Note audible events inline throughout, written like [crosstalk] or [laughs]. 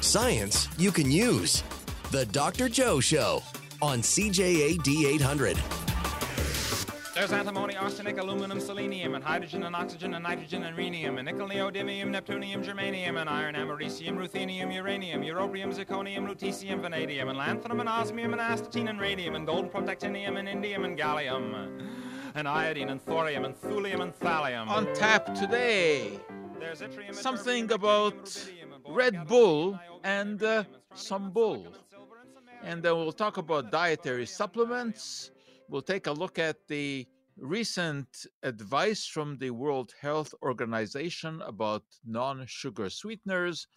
Science you can use. The Dr. Joe Show on CJAD 800. There's antimony, arsenic, aluminum, selenium, and hydrogen and oxygen and nitrogen and rhenium, and nickel, neodymium, neptunium, germanium, and iron, americium, ruthenium, uranium, europium, zirconium, lutetium, vanadium, and lanthanum, and osmium, and astatine, and radium, and gold, protactinium, and indium, and gallium, and iodine, and thorium, and thulium, and thallium. On tap today, There's yttrium, something about rubidium, and Red Bull and, uh, some bull. and then we'll talk about dietary supplements. We'll take a look at the recent advice from the World Health Organization about non sugar sweeteners,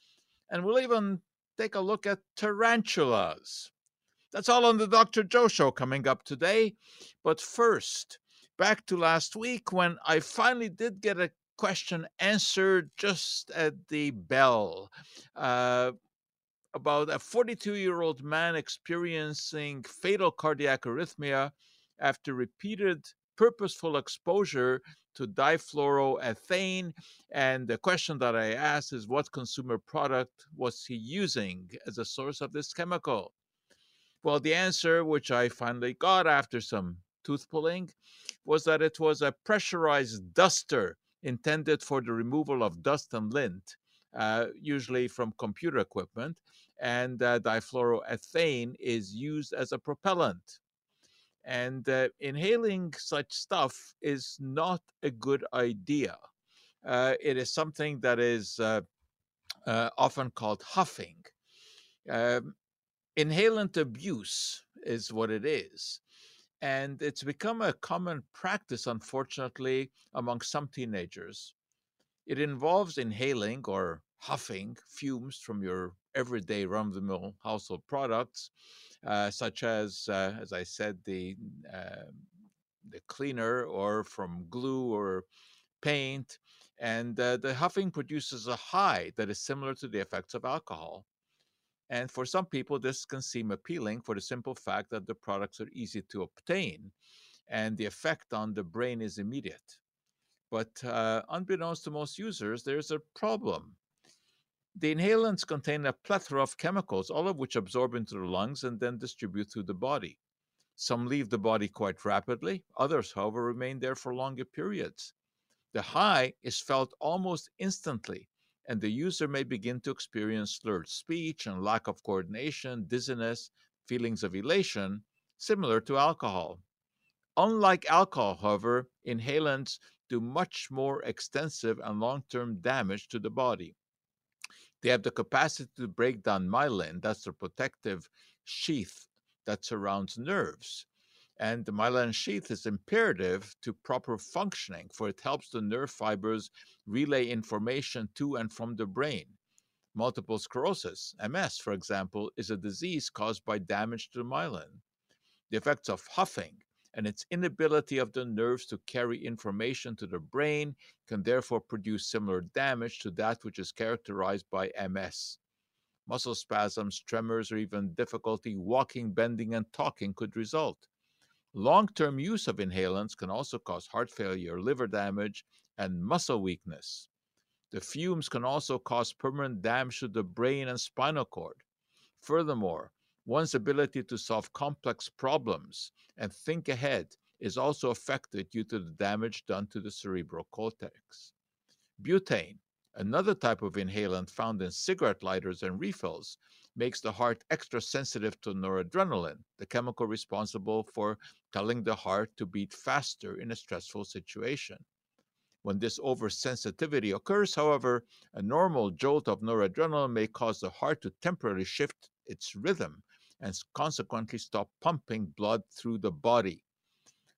and we'll even take a look at tarantulas. That's all on the Dr. Joe Show coming up today. But first, back to last week when I finally did get a question answered just at the bell. Uh, about a 42 year old man experiencing fatal cardiac arrhythmia after repeated purposeful exposure to difluoroethane. And the question that I asked is what consumer product was he using as a source of this chemical? Well, the answer, which I finally got after some tooth pulling, was that it was a pressurized duster intended for the removal of dust and lint, uh, usually from computer equipment and uh, difluoroethane is used as a propellant. And uh, inhaling such stuff is not a good idea. Uh, it is something that is uh, uh, often called huffing. Um, inhalant abuse is what it is. And it's become a common practice, unfortunately, among some teenagers. It involves inhaling or huffing fumes from your everyday run-of-the-mill household products, uh, such as, uh, as I said, the uh, the cleaner or from glue or paint, and uh, the huffing produces a high that is similar to the effects of alcohol. And for some people, this can seem appealing for the simple fact that the products are easy to obtain, and the effect on the brain is immediate. But uh, unbeknownst to most users, there's a problem. The inhalants contain a plethora of chemicals, all of which absorb into the lungs and then distribute through the body. Some leave the body quite rapidly, others, however, remain there for longer periods. The high is felt almost instantly, and the user may begin to experience slurred speech and lack of coordination, dizziness, feelings of elation, similar to alcohol. Unlike alcohol, however, inhalants do much more extensive and long term damage to the body. They have the capacity to break down myelin, that's the protective sheath that surrounds nerves. And the myelin sheath is imperative to proper functioning, for it helps the nerve fibers relay information to and from the brain. Multiple sclerosis, MS, for example, is a disease caused by damage to the myelin. The effects of huffing and its inability of the nerves to carry information to the brain can therefore produce similar damage to that which is characterized by MS. Muscle spasms, tremors, or even difficulty walking, bending, and talking could result. Long term use of inhalants can also cause heart failure, liver damage, and muscle weakness. The fumes can also cause permanent damage to the brain and spinal cord. Furthermore, one's ability to solve complex problems and think ahead is also affected due to the damage done to the cerebral cortex. Butane, another type of inhalant found in cigarette lighters and refills, makes the heart extra sensitive to noradrenaline, the chemical responsible for telling the heart to beat faster in a stressful situation. When this oversensitivity occurs, however, a normal jolt of noradrenaline may cause the heart to temporarily shift its rhythm and consequently stop pumping blood through the body.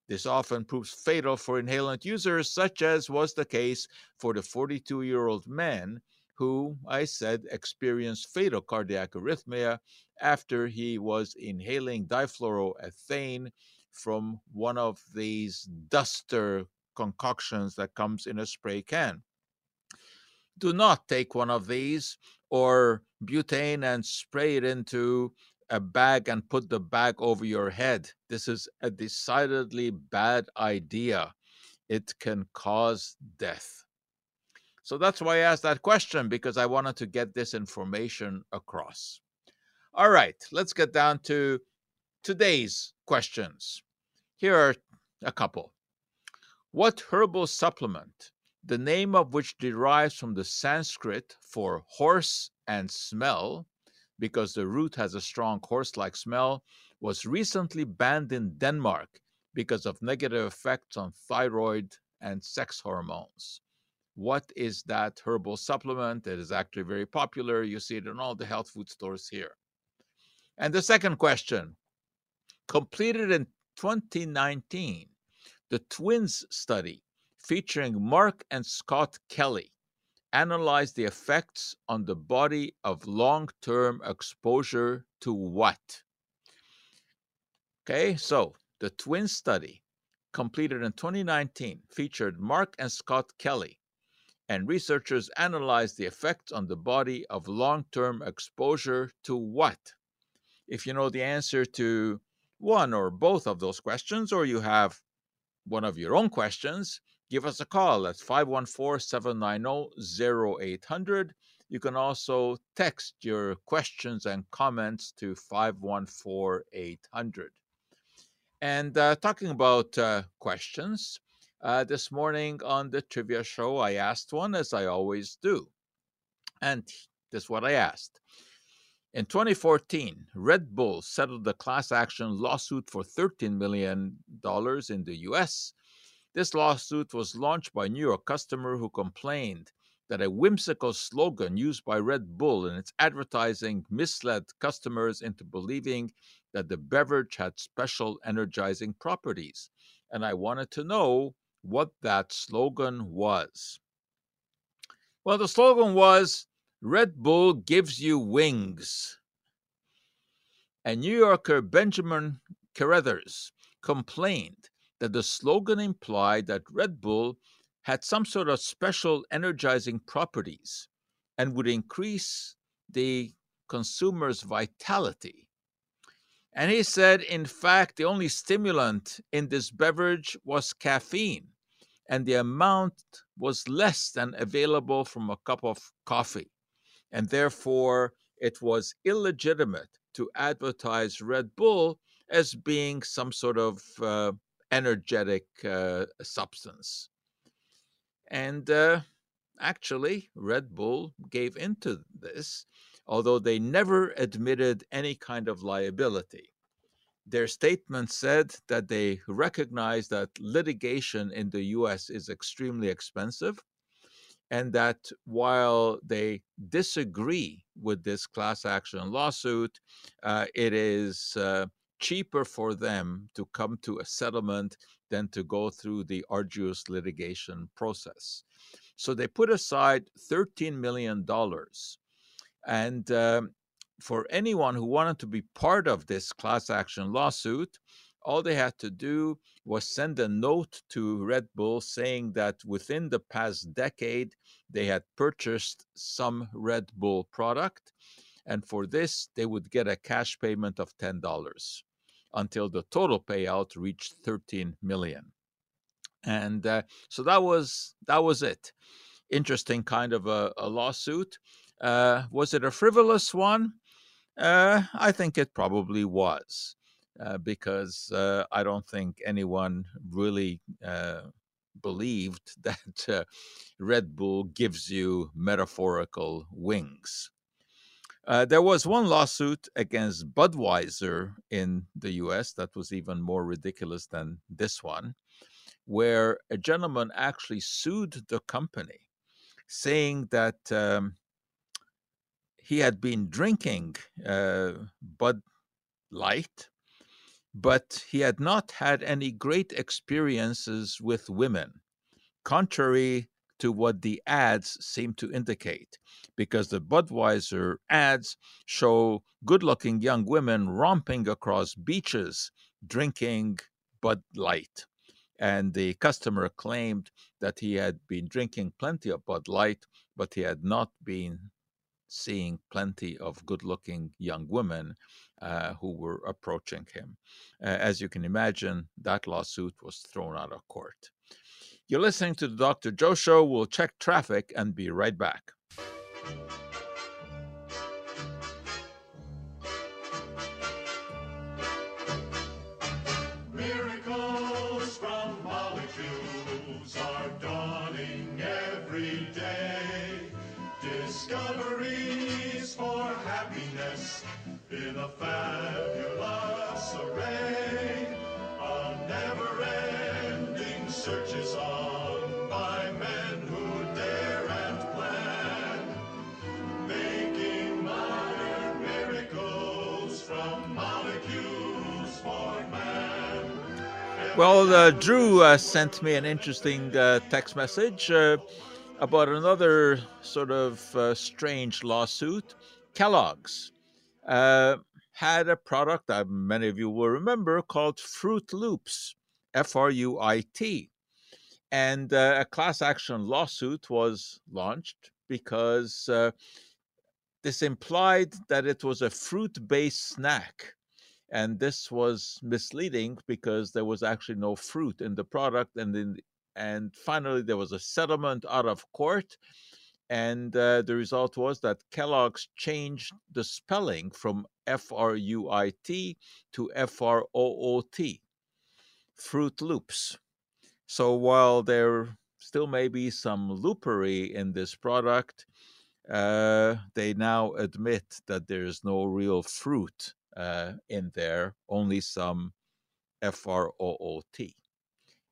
This often proves fatal for inhalant users, such as was the case for the 42 year old man who, I said, experienced fatal cardiac arrhythmia after he was inhaling difluoroethane from one of these duster concoctions that comes in a spray can. Do not take one of these or butane and spray it into a bag and put the bag over your head. This is a decidedly bad idea. It can cause death. So that's why I asked that question because I wanted to get this information across. All right, let's get down to today's questions. Here are a couple. What herbal supplement, the name of which derives from the Sanskrit for horse and smell, because the root has a strong horse like smell, was recently banned in Denmark because of negative effects on thyroid and sex hormones. What is that herbal supplement? that is actually very popular. You see it in all the health food stores here. And the second question completed in 2019, the twins study featuring Mark and Scott Kelly analyzed the effects on the body of long term exposure to what? Okay, so the twin study completed in 2019 featured Mark and Scott Kelly, and researchers analyzed the effects on the body of long term exposure to what? If you know the answer to one or both of those questions, or you have one of your own questions, give us a call at 514 790 0800. You can also text your questions and comments to 514 800. And uh, talking about uh, questions, uh, this morning on the trivia show, I asked one as I always do. And this is what I asked in 2014, Red Bull settled a class action lawsuit for $13 million in the US. This lawsuit was launched by a New York customer who complained that a whimsical slogan used by Red Bull in its advertising misled customers into believing that the beverage had special energizing properties. And I wanted to know what that slogan was. Well, the slogan was Red Bull gives you wings. And New Yorker Benjamin Careathers complained that the slogan implied that Red Bull had some sort of special energizing properties and would increase the consumer's vitality. And he said, in fact, the only stimulant in this beverage was caffeine, and the amount was less than available from a cup of coffee and therefore it was illegitimate to advertise Red Bull as being some sort of uh, energetic uh, substance. And uh, actually, Red Bull gave into this, although they never admitted any kind of liability. Their statement said that they recognize that litigation in the US is extremely expensive and that while they disagree with this class action lawsuit, uh, it is uh, cheaper for them to come to a settlement than to go through the arduous litigation process. So they put aside $13 million. And um, for anyone who wanted to be part of this class action lawsuit, all they had to do was send a note to Red Bull saying that within the past decade, they had purchased some Red Bull product. And for this, they would get a cash payment of $10 until the total payout reached 13 million. And uh, so that was that was it. Interesting kind of a, a lawsuit. Uh, was it a frivolous one? Uh, I think it probably was. Uh, because uh, I don't think anyone really uh, believed [laughs] that uh, Red Bull gives you metaphorical wings. Uh, there was one lawsuit against Budweiser in the US that was even more ridiculous than this one, where a gentleman actually sued the company, saying that um, he had been drinking uh, Bud Light but he had not had any great experiences with women, contrary to what the ads seem to indicate, because the Budweiser ads show good looking young women romping across beaches drinking Bud Light. And the customer claimed that he had been drinking plenty of Bud Light, but he had not been seeing plenty of good looking young women uh, who were approaching him. Uh, as you can imagine, that lawsuit was thrown out of court. You're listening to the Dr. Joe Show. We'll check traffic and be right back. A fabulous array. A never-ending search is on by men who dare and plan, making modern miracles from molecules for man. Well, uh, Drew uh, sent me an interesting uh, text message uh, about another sort of uh, strange lawsuit. Kellogg's uh, had a product that many of you will remember called Fruit Loops, F R U I T. And uh, a class action lawsuit was launched because uh, this implied that it was a fruit based snack. And this was misleading because there was actually no fruit in the product. And, then, and finally, there was a settlement out of court. And uh, the result was that Kellogg's changed the spelling from F R U I T to F R O O T, Froot Loops. So while there still may be some loopery in this product, uh, they now admit that there is no real fruit uh, in there, only some F R O O T.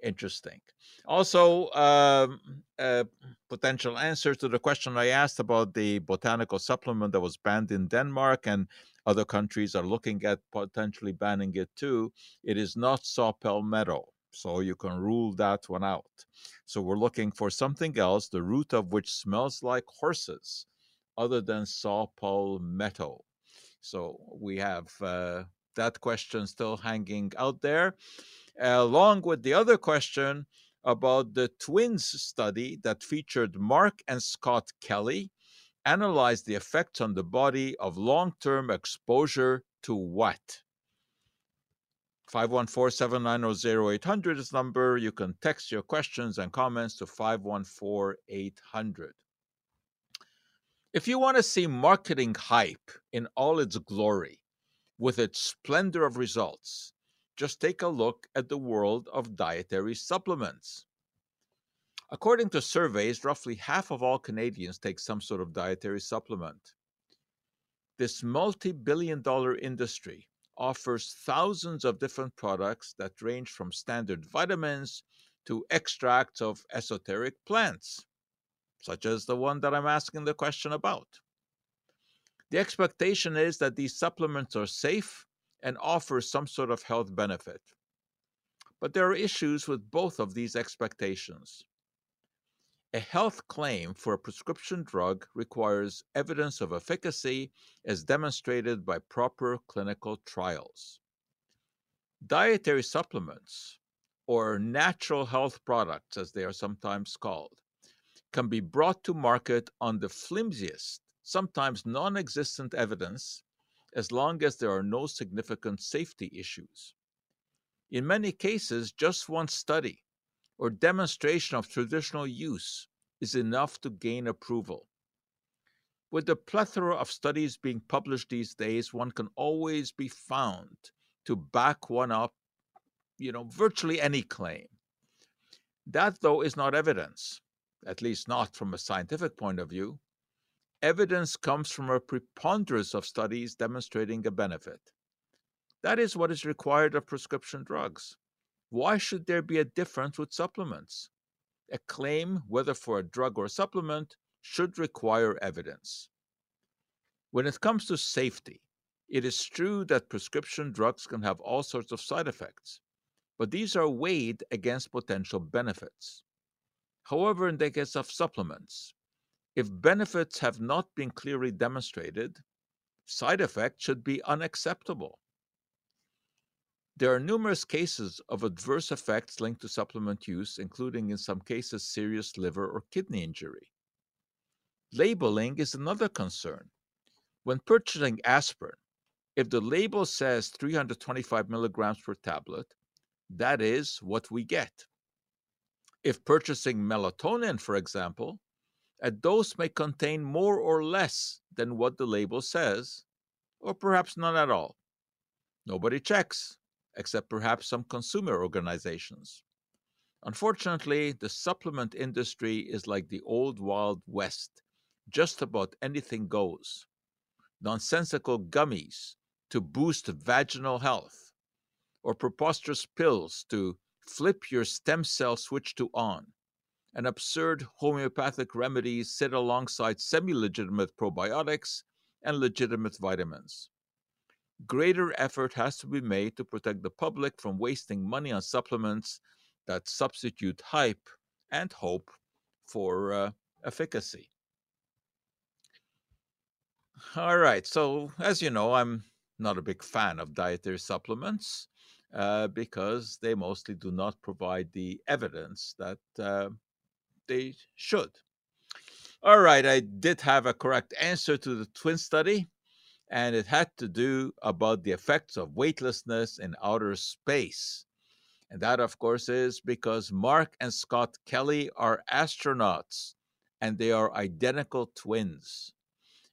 Interesting. Also, um, a potential answer to the question I asked about the botanical supplement that was banned in Denmark and other countries are looking at potentially banning it too. It is not saw palmetto, so you can rule that one out. So we're looking for something else, the root of which smells like horses, other than saw palmetto. So we have uh, that question still hanging out there, along with the other question about the twins study that featured Mark and Scott Kelly, analyzed the effects on the body of long term exposure to what? 514-790-0800 is number. You can text your questions and comments to 514-800. If you want to see marketing hype in all its glory, with its splendor of results, just take a look at the world of dietary supplements. According to surveys, roughly half of all Canadians take some sort of dietary supplement. This multi billion dollar industry offers thousands of different products that range from standard vitamins to extracts of esoteric plants, such as the one that I'm asking the question about. The expectation is that these supplements are safe and offer some sort of health benefit. But there are issues with both of these expectations. A health claim for a prescription drug requires evidence of efficacy as demonstrated by proper clinical trials. Dietary supplements, or natural health products as they are sometimes called, can be brought to market on the flimsiest, sometimes non existent evidence as long as there are no significant safety issues. In many cases, just one study or demonstration of traditional use is enough to gain approval. With the plethora of studies being published these days, one can always be found to back one up, you know, virtually any claim. That, though, is not evidence, at least not from a scientific point of view. Evidence comes from a preponderance of studies demonstrating a benefit. That is what is required of prescription drugs. Why should there be a difference with supplements? A claim, whether for a drug or a supplement, should require evidence. When it comes to safety, it is true that prescription drugs can have all sorts of side effects, but these are weighed against potential benefits. However, in the case of supplements, if benefits have not been clearly demonstrated, side effects should be unacceptable. There are numerous cases of adverse effects linked to supplement use, including in some cases serious liver or kidney injury. Labeling is another concern. When purchasing aspirin, if the label says 325 milligrams per tablet, that is what we get. If purchasing melatonin, for example, a dose may contain more or less than what the label says, or perhaps none at all. Nobody checks, except perhaps some consumer organizations. Unfortunately, the supplement industry is like the old Wild West. Just about anything goes. Nonsensical gummies to boost vaginal health, or preposterous pills to flip your stem cell switch to on, and absurd homeopathic remedies sit alongside semi legitimate probiotics and legitimate vitamins. Greater effort has to be made to protect the public from wasting money on supplements that substitute hype and hope for uh, efficacy. All right, so as you know, I'm not a big fan of dietary supplements uh, because they mostly do not provide the evidence that uh, they should. All right, I did have a correct answer to the twin study, and it had to do about the effects of weightlessness in outer space. And that, of course, is because Mark and Scott Kelly are astronauts and they are identical twins.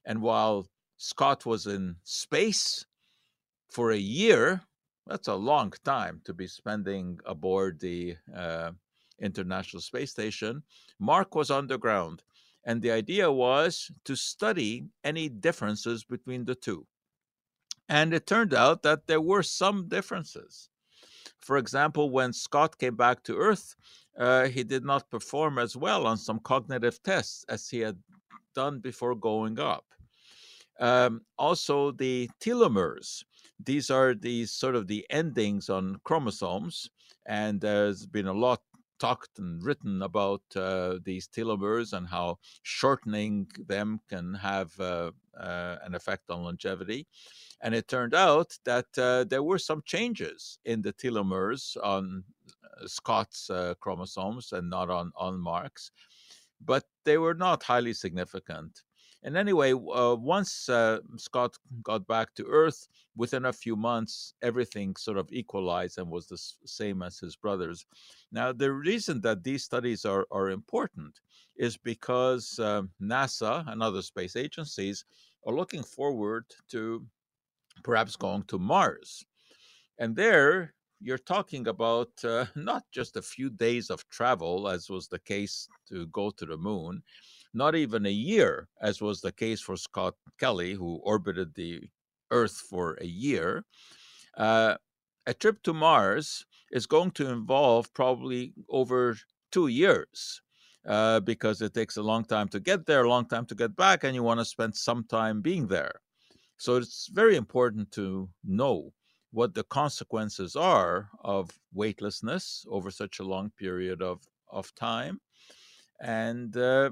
And while Scott was in space for a year, that's a long time to be spending aboard the uh, International Space Station. Mark was underground, and the idea was to study any differences between the two. And it turned out that there were some differences. For example, when Scott came back to Earth, uh, he did not perform as well on some cognitive tests as he had done before going up. Um, also, the telomeres. These are these sort of the endings on chromosomes, and there's been a lot talked and written about uh, these telomeres and how shortening them can have uh, uh, an effect on longevity. And it turned out that uh, there were some changes in the telomeres on uh, Scott's uh, chromosomes and not on, on Mark's, but they were not highly significant. And anyway, uh, once uh, Scott got back to Earth, within a few months, everything sort of equalized and was the same as his brothers. Now, the reason that these studies are, are important is because uh, NASA and other space agencies are looking forward to perhaps going to Mars. And there, you're talking about uh, [laughs] not just a few days of travel, as was the case to go to the moon, not even a year, as was the case for Scott Kelly, who orbited the Earth for a year. Uh, a trip to Mars is going to involve probably over two years. Uh, because it takes a long time to get there, a long time to get back, and you want to spend some time being there. So it's very important to know what the consequences are of weightlessness over such a long period of, of time. And uh,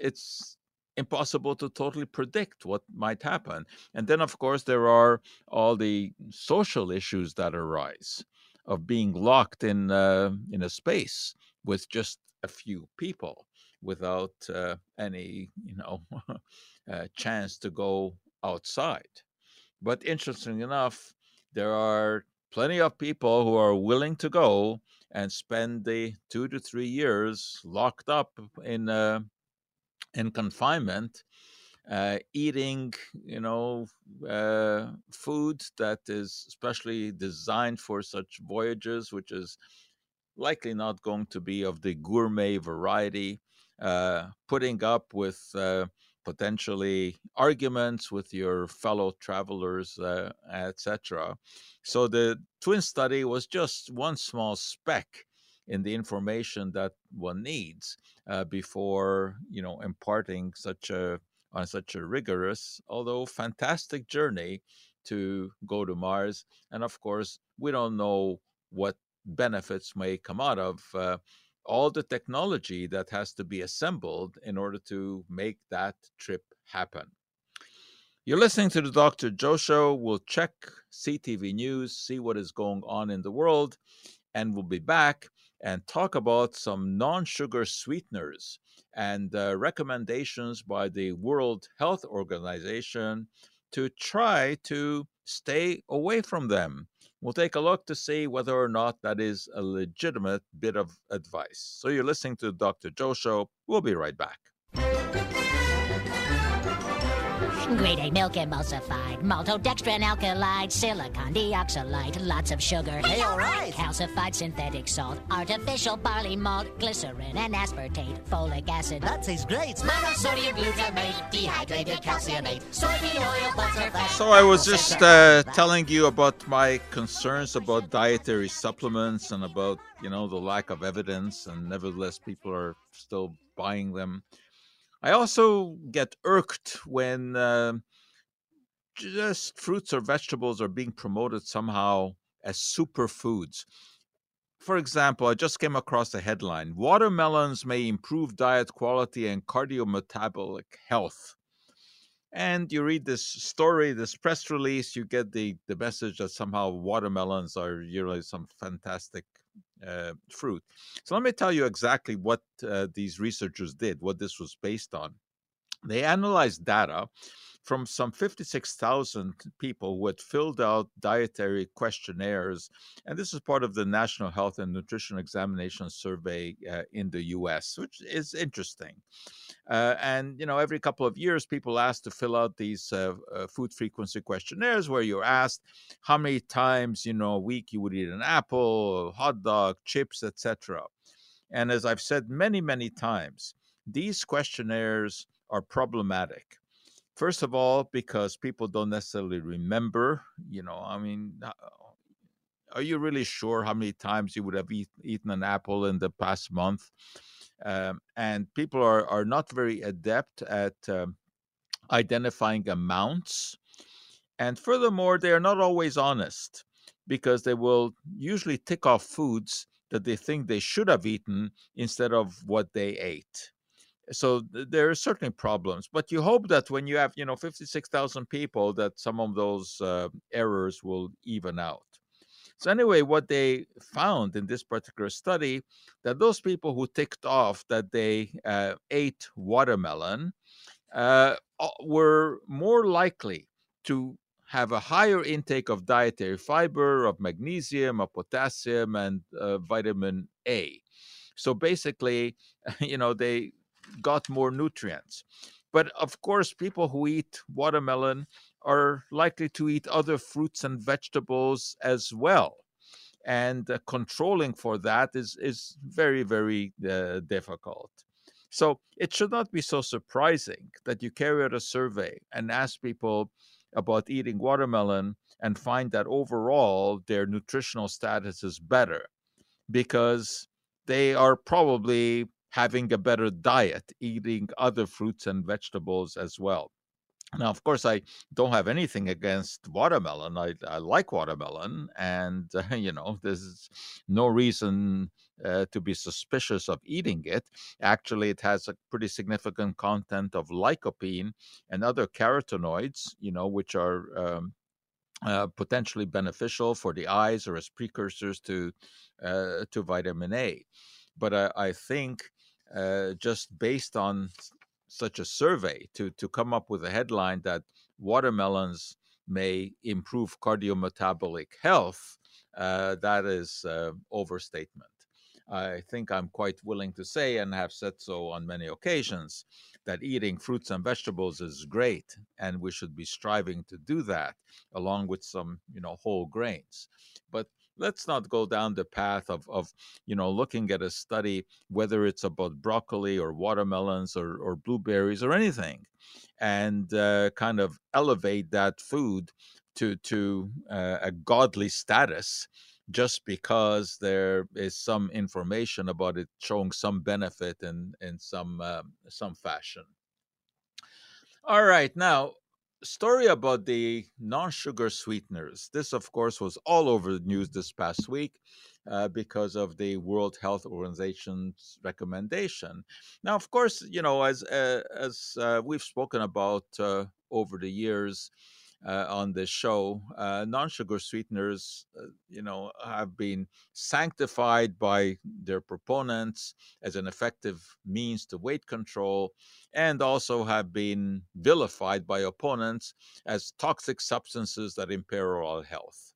it's impossible to totally predict what might happen. And then, of course, there are all the social issues that arise of being locked in uh, in a space with just a few people without uh, any, you know, [laughs] uh, chance to go outside. But interesting enough, there are plenty of people who are willing to go and spend the two to three years locked up in uh, in confinement, uh, eating, you know, uh, food that is specially designed for such voyages, which is likely not going to be of the gourmet variety. Uh, putting up with uh, potentially arguments with your fellow travelers, uh, etc. So the twin study was just one small speck in the information that one needs uh, before you know imparting such a on such a rigorous, although fantastic journey to go to Mars. And of course, we don't know what benefits may come out of uh, all the technology that has to be assembled in order to make that trip happen. You're listening to the Dr. Joe Show. We'll check CTV News, see what is going on in the world, and we'll be back and talk about some non sugar sweeteners and uh, recommendations by the World Health Organization to try to stay away from them We'll take a look to see whether or not that is a legitimate bit of advice. So you're listening to Dr. Joe Show. We'll be right back. Grade A milk emulsified, maltodextrin alkylide, silicon dioxide, lots of sugar. Hey, all right. Calcified synthetic salt, artificial barley malt, glycerin and aspartate, folic acid. That tastes great. Monosodium glutamate, dehydrated calciumate, soybean oil, butterfat. So I was just uh, telling you about my concerns about dietary supplements and about you know the lack of evidence, and nevertheless people are still buying them. I also get irked when uh, just fruits or vegetables are being promoted somehow as superfoods. For example, I just came across a headline Watermelons may improve diet quality and cardiometabolic health. And you read this story, this press release, you get the, the message that somehow watermelons are really some fantastic uh, fruit. So let me tell you exactly what uh, these researchers did, what this was based on. They analyzed data from some 56,000 people who had filled out dietary questionnaires. And this is part of the National Health and Nutrition Examination Survey uh, in the US, which is interesting. Uh, and, you know, every couple of years, people asked to fill out these uh, uh food frequency questionnaires where you're asked how many times, you know, a week you would eat an apple, hot dog, chips, etc. And as I've said many, many times, these questionnaires are problematic First of all, because people don't necessarily remember, you know, I mean, uh, are you really sure how many times you would have eat, eaten an apple in the past month? Um, and people are, are not very adept at um, identifying amounts. And furthermore, they are not always honest because they will usually tick off foods that they think they should have eaten instead of what they ate so there are certainly problems but you hope that when you have you know 56000 people that some of those uh, errors will even out. So anyway what they found in this particular study that those people who ticked off that they uh, ate watermelon uh, were more likely to have a higher intake of dietary fiber of magnesium of potassium and uh, vitamin a. So basically [laughs] you know they got more nutrients. But of course, people who eat watermelon are likely to eat other fruits and vegetables as well. And uh, controlling for that is, is very, very uh, difficult. So it should not be so surprising that you carry out a survey and ask people about eating watermelon and find that overall their nutritional status is better because they are probably having a better diet, eating other fruits and vegetables as well. Now, of course, I don't have anything against watermelon. I, I like watermelon, and uh, [laughs] you know, there's no reason uh, to be suspicious of eating it. Actually, it has a pretty significant content of lycopene and other carotenoids, you know, which are um, uh, potentially beneficial for the eyes or as precursors to uh, to vitamin A. But I, I think uh, just based on such a survey to to come up with a headline that watermelons may improve cardiometabolic health, uh, that is uh, overstatement. I think I'm quite willing to say, and have said so on many occasions, that eating fruits and vegetables is great, and we should be striving to do that, along with some, you know, whole grains. But let's not go down the path of, of you know looking at a study whether it's about broccoli or watermelons or, or blueberries or anything and uh, kind of elevate that food to to uh, a godly status just because there is some information about it showing some benefit in in some uh, some fashion. All right now story about the non-sugar sweeteners. This, of course, was all over the news this past week uh, because of the World Health Organization's recommendation. Now, of course, you know, as uh, as uh, we've spoken about uh, over the years, uh, on this show. Uh, non-sugar sweeteners, uh, you know, have been sanctified by their proponents as an effective means to weight control, and also have been vilified by opponents as toxic substances that impair oral health.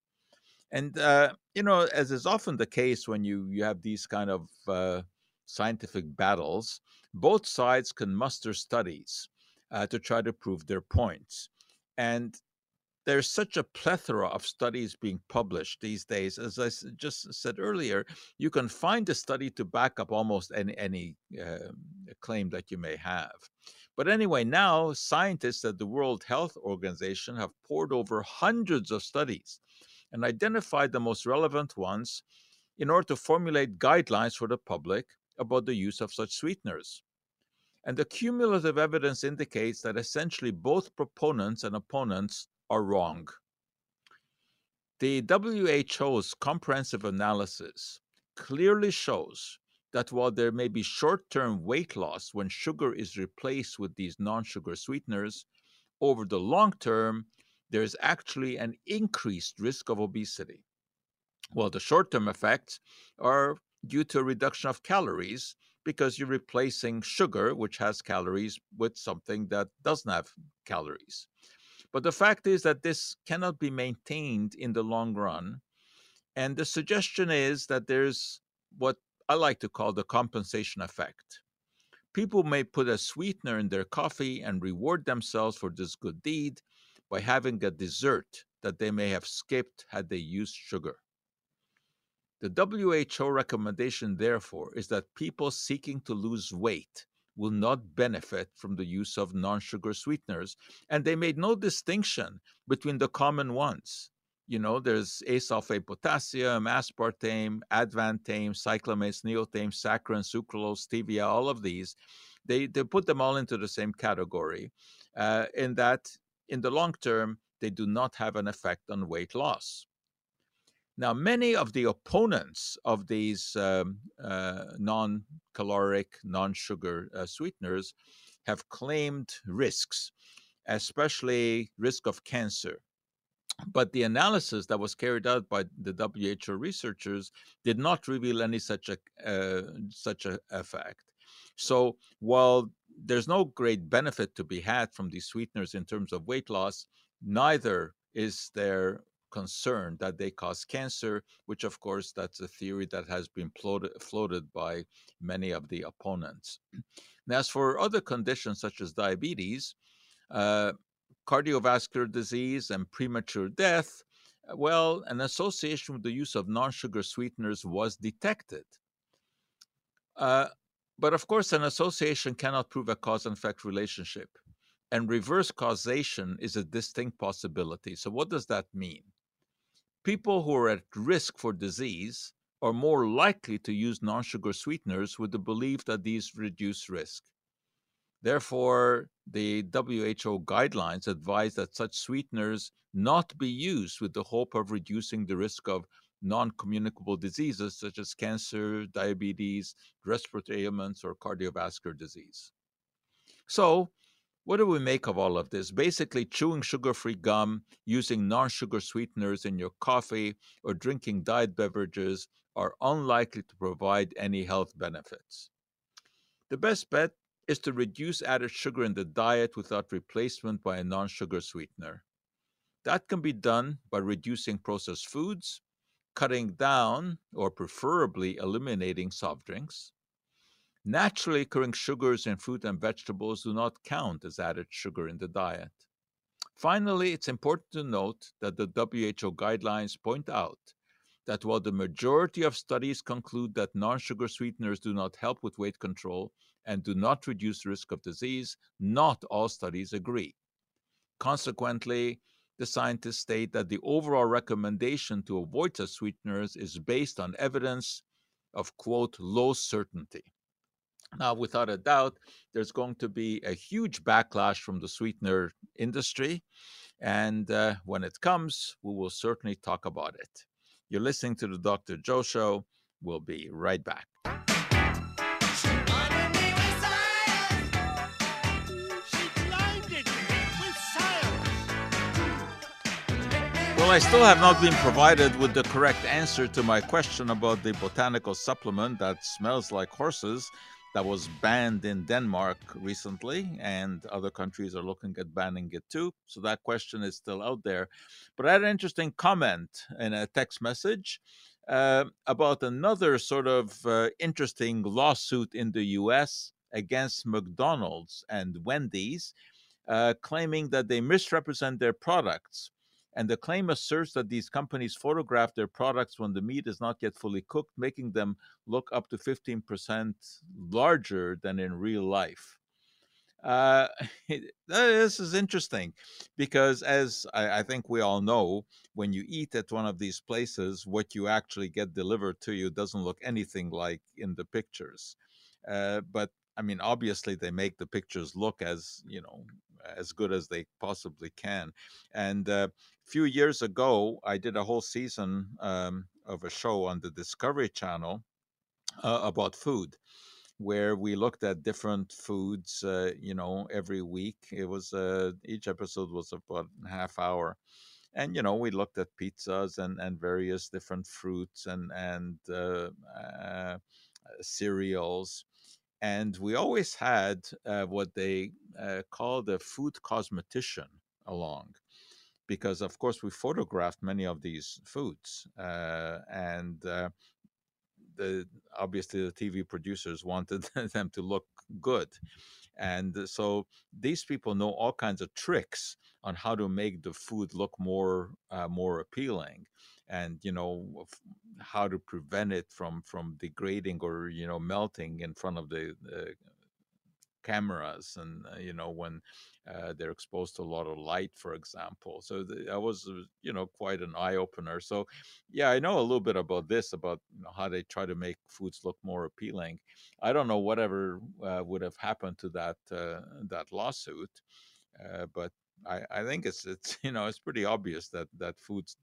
And uh, you know, as is often the case when you you have these kind of uh, scientific battles, both sides can muster studies uh, to try to prove their points. And there's such a plethora of studies being published these days. As I just said earlier, you can find a study to back up almost any, any uh, claim that you may have. But anyway, now scientists at the World Health Organization have poured over hundreds of studies and identified the most relevant ones in order to formulate guidelines for the public about the use of such sweeteners. And the cumulative evidence indicates that essentially both proponents and opponents are wrong. The WHO's comprehensive analysis clearly shows that while there may be short term weight loss when sugar is replaced with these non sugar sweeteners, over the long term, there is actually an increased risk of obesity. Well, the short term effects are due to a reduction of calories because you're replacing sugar, which has calories, with something that doesn't have calories. But the fact is that this cannot be maintained in the long run. And the suggestion is that there's what I like to call the compensation effect. People may put a sweetener in their coffee and reward themselves for this good deed by having a dessert that they may have skipped had they used sugar. The WHO recommendation, therefore, is that people seeking to lose weight will not benefit from the use of non sugar sweeteners. And they made no distinction between the common ones. You know, there's acesulfame potassium, aspartame, advantame, cyclamates, neotame, saccharin, sucralose, stevia, all of these. They, they put them all into the same category uh, in that in the long term, they do not have an effect on weight loss. Now, many of the opponents of these um, uh, non caloric, non sugar uh, sweeteners have claimed risks, especially risk of cancer. But the analysis that was carried out by the WHO researchers did not reveal any such a uh, such a effect. So while there's no great benefit to be had from these sweeteners in terms of weight loss, neither is there concern that they cause cancer, which, of course, that's a theory that has been floated, floated by many of the opponents. [clears throat] Now, as for other conditions such as diabetes, uh, cardiovascular disease, and premature death, uh, well, an association with the use of non sugar sweeteners was detected. Uh, but of course, an association cannot prove a cause and effect relationship. And reverse causation is a distinct possibility. So, what does that mean? People who are at risk for disease are more likely to use non sugar sweeteners with the belief that these reduce risk. Therefore, the WHO guidelines advise that such sweeteners not be used with the hope of reducing the risk of non communicable diseases such as cancer, diabetes, respiratory ailments, or cardiovascular disease. So, what do we make of all of this? Basically, chewing sugar free gum, using non sugar sweeteners in your coffee, or drinking diet beverages are unlikely to provide any health benefits. The best bet is to reduce added sugar in the diet without replacement by a non sugar sweetener. That can be done by reducing processed foods, cutting down or preferably eliminating soft drinks, Naturally occurring sugars in fruit and vegetables do not count as added sugar in the diet. Finally, it's important to note that the WHO guidelines point out that while the majority of studies conclude that non sugar sweeteners do not help with weight control and do not reduce risk of disease, not all studies agree. Consequently, the scientists state that the overall recommendation to avoid such sweeteners is based on evidence of, quote, low certainty. Now, without a doubt, there's going to be a huge backlash from the sweetener industry. And uh, when it comes, we will certainly talk about it. You're listening to the Dr. Joe Show. We'll be right back. Well, I still have not been provided with the correct answer to my question about the botanical supplement that smells like horses that was banned in Denmark recently, and other countries are looking at banning it too. So that question is still out there. But I had an interesting comment in a text message uh, about another sort of uh, interesting lawsuit in the US against McDonald's and Wendy's, uh, claiming that they misrepresent their products. And the claim asserts that these companies photograph their products when the meat is not yet fully cooked, making them look up to 15% larger than in real life. [laughs] Uh, this is interesting because, as I, I, think we all know, when you eat at one of these places, what you actually get delivered to you doesn't look anything like in the pictures. Uh, but I mean, obviously, they make the pictures look as you know as good as they possibly can. And uh, a few years ago, I did a whole season um, of a show on the Discovery Channel uh, about food where we looked at different foods, uh, you know, every week. It was uh, each episode was about half hour, and you know, we looked at pizzas and and various different fruits and and uh, uh cereals, and we always had uh, what they uh, called a food cosmetician along because of course we photographed many of these foods uh, and uh, the obviously the tv producers wanted [laughs] them to look good and so these people know all kinds of tricks on how to make the food look more uh, more appealing and you know how to prevent it from from degrading or you know melting in front of the, the cameras and uh, you know when uh, they're exposed to a lot of light for example. So the, that was uh, you know quite an eye opener so yeah i know a little bit about this about you know, how they try to make foods look more appealing. I don't know whatever uh, would have happened to that uh, that lawsuit uh, but I, I think it's it's [laughs] you know it's pretty obvious that that foods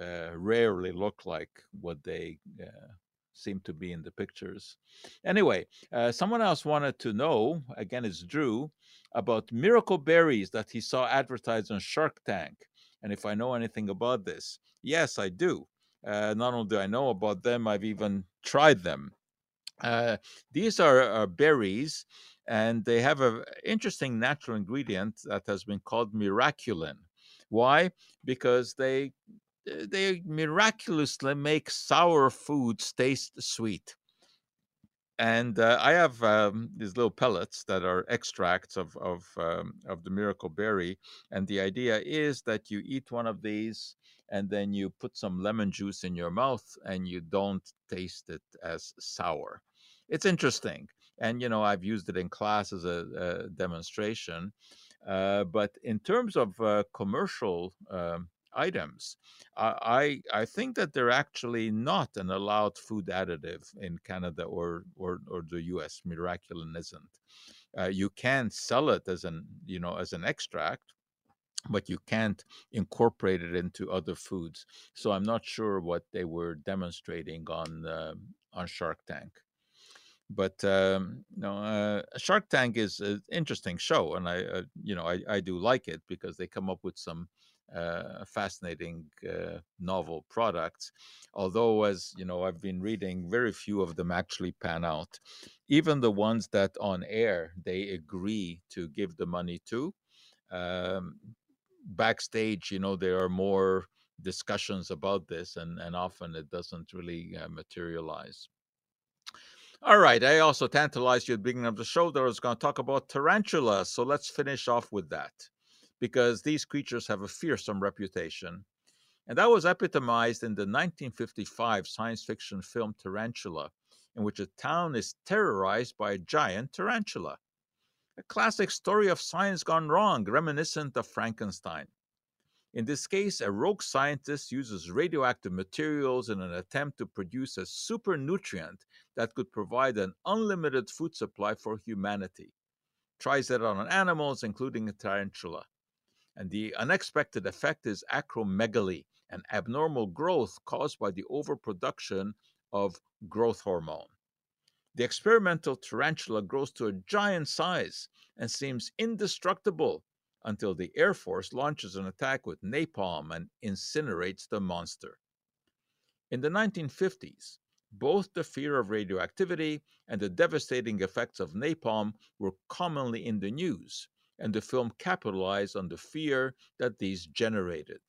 uh, rarely look like what they uh, seem to be in the pictures. Anyway, uh, someone else wanted to know, again, it's Drew, about miracle berries that he saw advertised on Shark Tank. And if I know anything about this, yes, I do. Uh, not only do I know about them, I've even tried them. Uh, these are, are, berries, and they have an interesting natural ingredient that has been called miraculin. Why? Because they they miraculously make sour foods taste sweet. And uh, I have um, these little pellets that are extracts of of um, of the miracle berry, and the idea is that you eat one of these, and then you put some lemon juice in your mouth, and you don't taste it as sour. It's interesting, and you know I've used it in class as a, a demonstration. Uh, but in terms of uh, commercial um, items. I I think that they're actually not an allowed food additive in Canada or or, or the U.S. Miraculin isn't. Uh, you can sell it as an you know as an extract, but you can't incorporate it into other foods. So I'm not sure what they were demonstrating on uh, on Shark Tank. But um, know, uh, Shark Tank is an interesting show, and I uh, you know I, I do like it because they come up with some uh, fascinating uh, novel products. Although, as you know, I've been reading, very few of them actually pan out. Even the ones that on air they agree to give the money to. Um, backstage, you know, there are more discussions about this, and, and often it doesn't really uh, materialize. All right. I also tantalized you at the beginning of the show that I was going to talk about tarantulas. So let's finish off with that because these creatures have a fearsome reputation. And that was epitomized in the 1955 science fiction film Tarantula, in which a town is terrorized by a giant tarantula. A classic story of science gone wrong, reminiscent of Frankenstein. In this case, a rogue scientist uses radioactive materials in an attempt to produce a super nutrient that could provide an unlimited food supply for humanity. Tries it on animals, including a tarantula. And the unexpected effect is acromegaly, an abnormal growth caused by the overproduction of growth hormone. The experimental tarantula grows to a giant size and seems indestructible until the Air Force launches an attack with napalm and incinerates the monster. In the 1950s, Both the fear of radioactivity and the devastating effects of napalm were commonly in the news, and the film capitalized on the fear that these generated.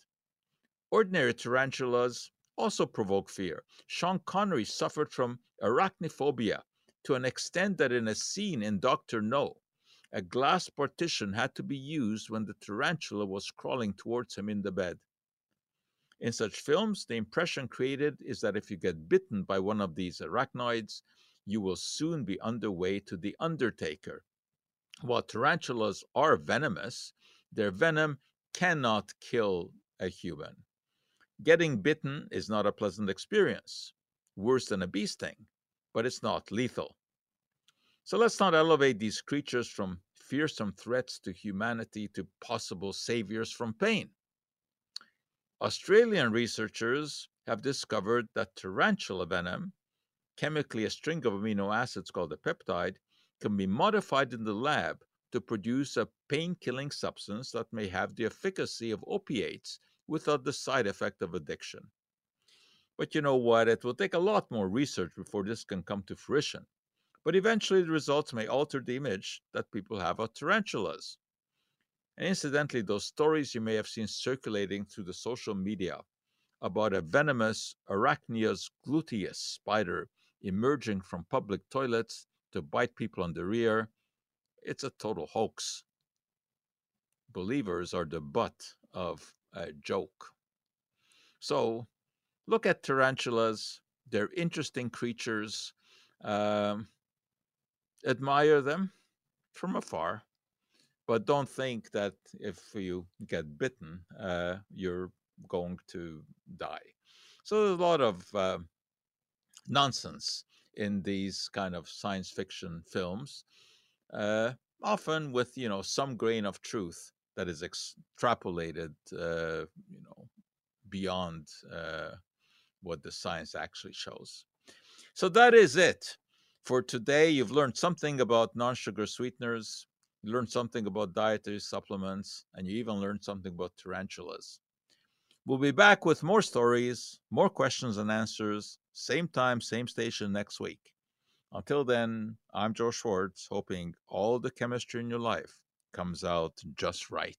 Ordinary tarantulas also provoke fear. Sean Connery suffered from arachnophobia to an extent that in a scene in Dr. No, a glass partition had to be used when the tarantula was crawling towards him in the bed. In such films, the impression created is that if you get bitten by one of these arachnoids, you will soon be underway to the undertaker. While tarantulas are venomous, their venom cannot kill a human. Getting bitten is not a pleasant experience, worse than a bee sting, but it's not lethal. So let's not elevate these creatures from fearsome threats to humanity to possible saviors from pain. Australian researchers have discovered that tarantula venom, chemically a string of amino acids called a peptide, can be modified in the lab to produce a pain killing substance that may have the efficacy of opiates without the side effect of addiction. But you know what? It will take a lot more research before this can come to fruition. But eventually, the results may alter the image that people have of tarantulas. And incidentally, those stories you may have seen circulating through the social media about a venomous Arachnius gluteus spider emerging from public toilets to bite people on the rear, it's a total hoax. Believers are the butt of a joke. So, look at tarantulas. They're interesting creatures. Um, admire them from afar but don't think that if you get bitten, uh, you're going to die. So there's a lot of uh, nonsense in these kind of science fiction films, uh, often with you know some grain of truth that is extrapolated, uh, you know, beyond uh, what the science actually shows. So that is it for today. You've learned something about non-sugar sweeteners you learned something about dietary supplements, and you even learned something about tarantulas. We'll be back with more stories, more questions and answers, same time, same station next week. Until then, I'm Joe Schwarcz, hoping all the chemistry in your life comes out just right.